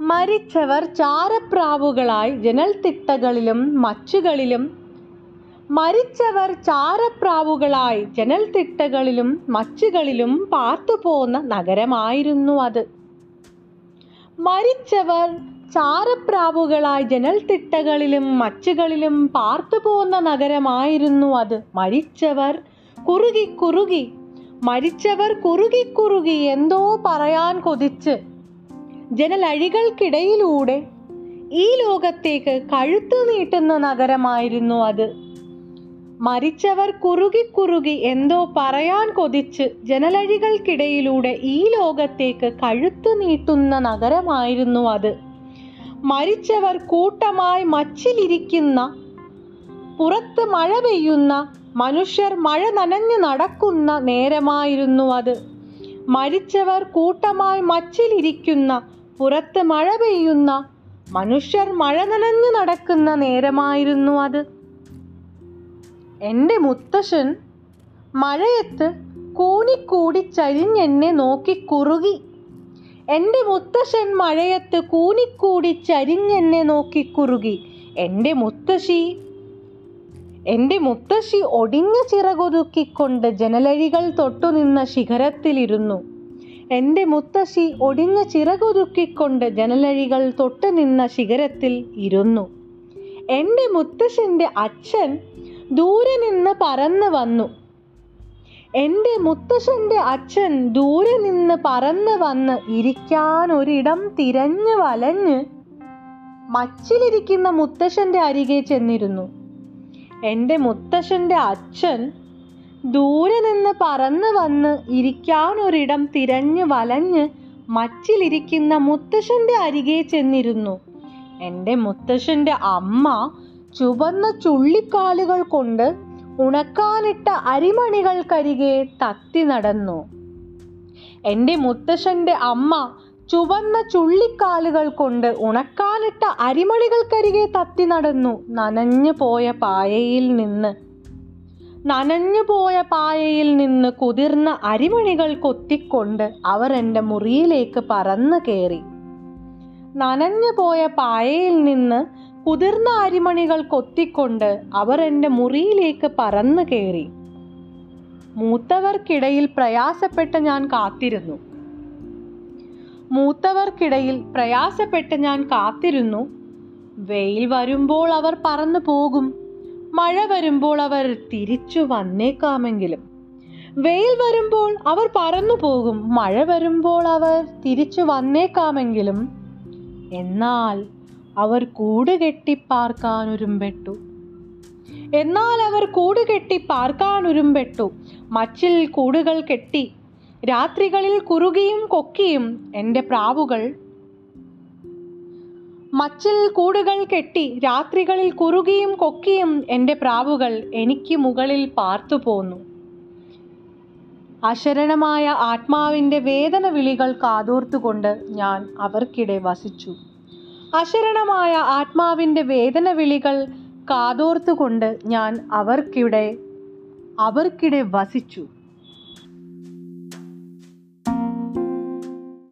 മരിച്ചവർ ചാരപ്രാവുകളായി ജനൽത്തിട്ടകളിലും മച്ചുകളിലും. മരിച്ചവർ ചാരപ്രാവുകളായി ജനൽത്തിട്ടകളിലും മച്ചുകളിലും പാർത്തുപോന്ന നഗരമായിരുന്നു അത്. മരിച്ചവർ ചാരപ്രാവുകളായി ജനൽത്തിട്ടകളിലും മച്ചുകളിലും പാർത്തുപോന്ന നഗരമായിരുന്നു അത്. മരിച്ചവർ കുറുകി കുറുകി മരിച്ചവർ കുറുകി കുറുകി എന്തോ പറയാൻ കൊതിച്ച് ജനലഴികൾക്കിടയിലൂടെ ഈ ലോകത്തേക്ക് കഴുത്തു നീട്ടുന്ന നഗരമായിരുന്നു അത്. മരിച്ചവർ കുറുകി കുറുകി എന്തോ പറയാൻ കൊതിച്ച് ജനലഴികൾക്കിടയിലൂടെ ഈ ലോകത്തേക്ക് കഴുത്തു നീട്ടുന്ന നഗരമായിരുന്നു അത്. മരിച്ചവർ കൂട്ടമായി മച്ചിലിരിക്കുന്ന പുറത്ത് മഴ പെയ്യുന്ന മനുഷ്യർ മഴ നനഞ്ഞു നടക്കുന്ന നേരമായിരുന്നു അത്. മരിച്ചവർ കൂട്ടമായി മച്ചിലിരിക്കുന്ന പുറത്ത് മഴ പെയ്യുന്ന മനുഷ്യർ മഴ നനഞ്ഞു നടക്കുന്ന നേരമായിരുന്നു അത്. എന്റെ മുത്തശ്ശൻ മഴയത്ത് കൂനിക്കൂടി ചരിഞ്ഞെന്നെ നോക്കി കുറുകി. എന്റെ മുത്തശ്ശൻ മഴയത്ത് കൂനിക്കൂടി ചരിഞ്ഞെന്നെ നോക്കി കുറുകി. എന്റെ മുത്തശ്ശി എന്റെ മുത്തശ്ശി ഒടിഞ്ഞ ചിറകൊതുക്കിക്കൊണ്ട് ജനലഴികൾ തൊട്ടുനിന്ന ശിഖരത്തിലിരുന്നു. എന്റെ മുത്തശ്ശി ഒടിഞ്ഞ ചിറകുതുക്കിക്കൊണ്ട് ജനലഴികൾ തൊട്ടു നിന്ന ശിഖരത്തിൽ ഇരുന്നു. എന്റെ മുത്തശ്ശന്റെ അച്ഛൻ ദൂരെ നിന്ന് പറന്ന് വന്നു. എന്റെ മുത്തശ്ശന്റെ അച്ഛൻ ദൂരെ നിന്ന് പറന്ന് വന്ന് ഇരിക്കാൻ ഒരിടം തിരഞ്ഞു വലഞ്ഞ് മച്ചിലിരിക്കുന്ന മുത്തശ്ശന്റെ അരികെ ചെന്നിരുന്നു. എന്റെ മുത്തശ്ശന്റെ അച്ഛൻ ദൂരെ നിന്ന് പറന്ന് വന്ന് ഇരിക്കാനൊരിടം തിരഞ്ഞു വലഞ്ഞ് മച്ചിലിരിക്കുന്ന മുത്തശ്ശന്റെ അരികെ ചെന്നിരുന്നു. എന്റെ മുത്തശ്ശന്റെ അമ്മ ചുവന്ന ചുള്ളിക്കാലുകൾ കൊണ്ട് ഉണക്കാനിട്ട അരിമണികൾക്കരികെ തത്തി നടന്നു. എന്റെ മുത്തശ്ശന്റെ അമ്മ ചുവന്ന ചുള്ളിക്കാലുകൾ കൊണ്ട് ഉണക്കാനിട്ട അരിമണികൾക്കരികെ തത്തി നടന്നു. നനഞ്ഞു പോയ പായയിൽ നിന്ന് നനഞ്ഞു പോയ പായയിൽ നിന്ന് കുതിർന്ന അരിമണികൾ കൊത്തിക്കൊണ്ട് അവർ എന്റെ മുറിയിലേക്ക് പറന്നു കയറി നനഞ്ഞുപോയ പായയിൽ നിന്ന് കുതിർന്ന അരിമണികൾ കൊത്തിക്കൊണ്ട് അവർ എന്റെ മുറിയിലേക്ക് പറന്നു കയറി മൂത്തവർക്കിടയിൽ പ്രയാസപ്പെട്ട് ഞാൻ കാത്തിരുന്നു. മൂത്തവർക്കിടയിൽ പ്രയാസപ്പെട്ട് ഞാൻ കാത്തിരുന്നു. വെയിൽ വരുമ്പോൾ അവർ പറന്നു പോകും. മഴ വരുമ്പോൾ അവർ തിരിച്ചു വന്നേക്കാമെങ്കിലും. വെയിൽ വരുമ്പോൾ അവർ പറന്നു പോകും. മഴ വരുമ്പോൾ അവർ തിരിച്ചു വന്നേക്കാമെങ്കിലും. എന്നാൽ അവർ കൂടുകെട്ടി പാർക്കാൻ ഉരുമ്പെട്ടു എന്നാൽ അവർ കൂടുകെട്ടി പാർക്കാൻ ഉരുമ്പെട്ടു മച്ചിൽ കൂടുകൾ കെട്ടി. രാത്രികളിൽ കുറുകിയും കൊക്കിയും എന്റെ പ്രാവുകൾ മച്ചിൽ കൂടുകൾ കെട്ടി രാത്രികളിൽ കുറുകിയും കൊക്കിയും എന്റെ പ്രാവുകൾ എനിക്ക് മുകളിൽ പാർത്തു പോന്നു. അശരണമായ ആത്മാവിന്റെ വേദന വിളികൾ കാതോർത്തുകൊണ്ട് ഞാൻ അവർക്കിടെ വസിച്ചു. അശരണമായ ആത്മാവിന്റെ വേദന വിളികൾ കാതോർത്തുകൊണ്ട് ഞാൻ അവർക്കിടെ അവർക്കിടെ വസിച്ചു.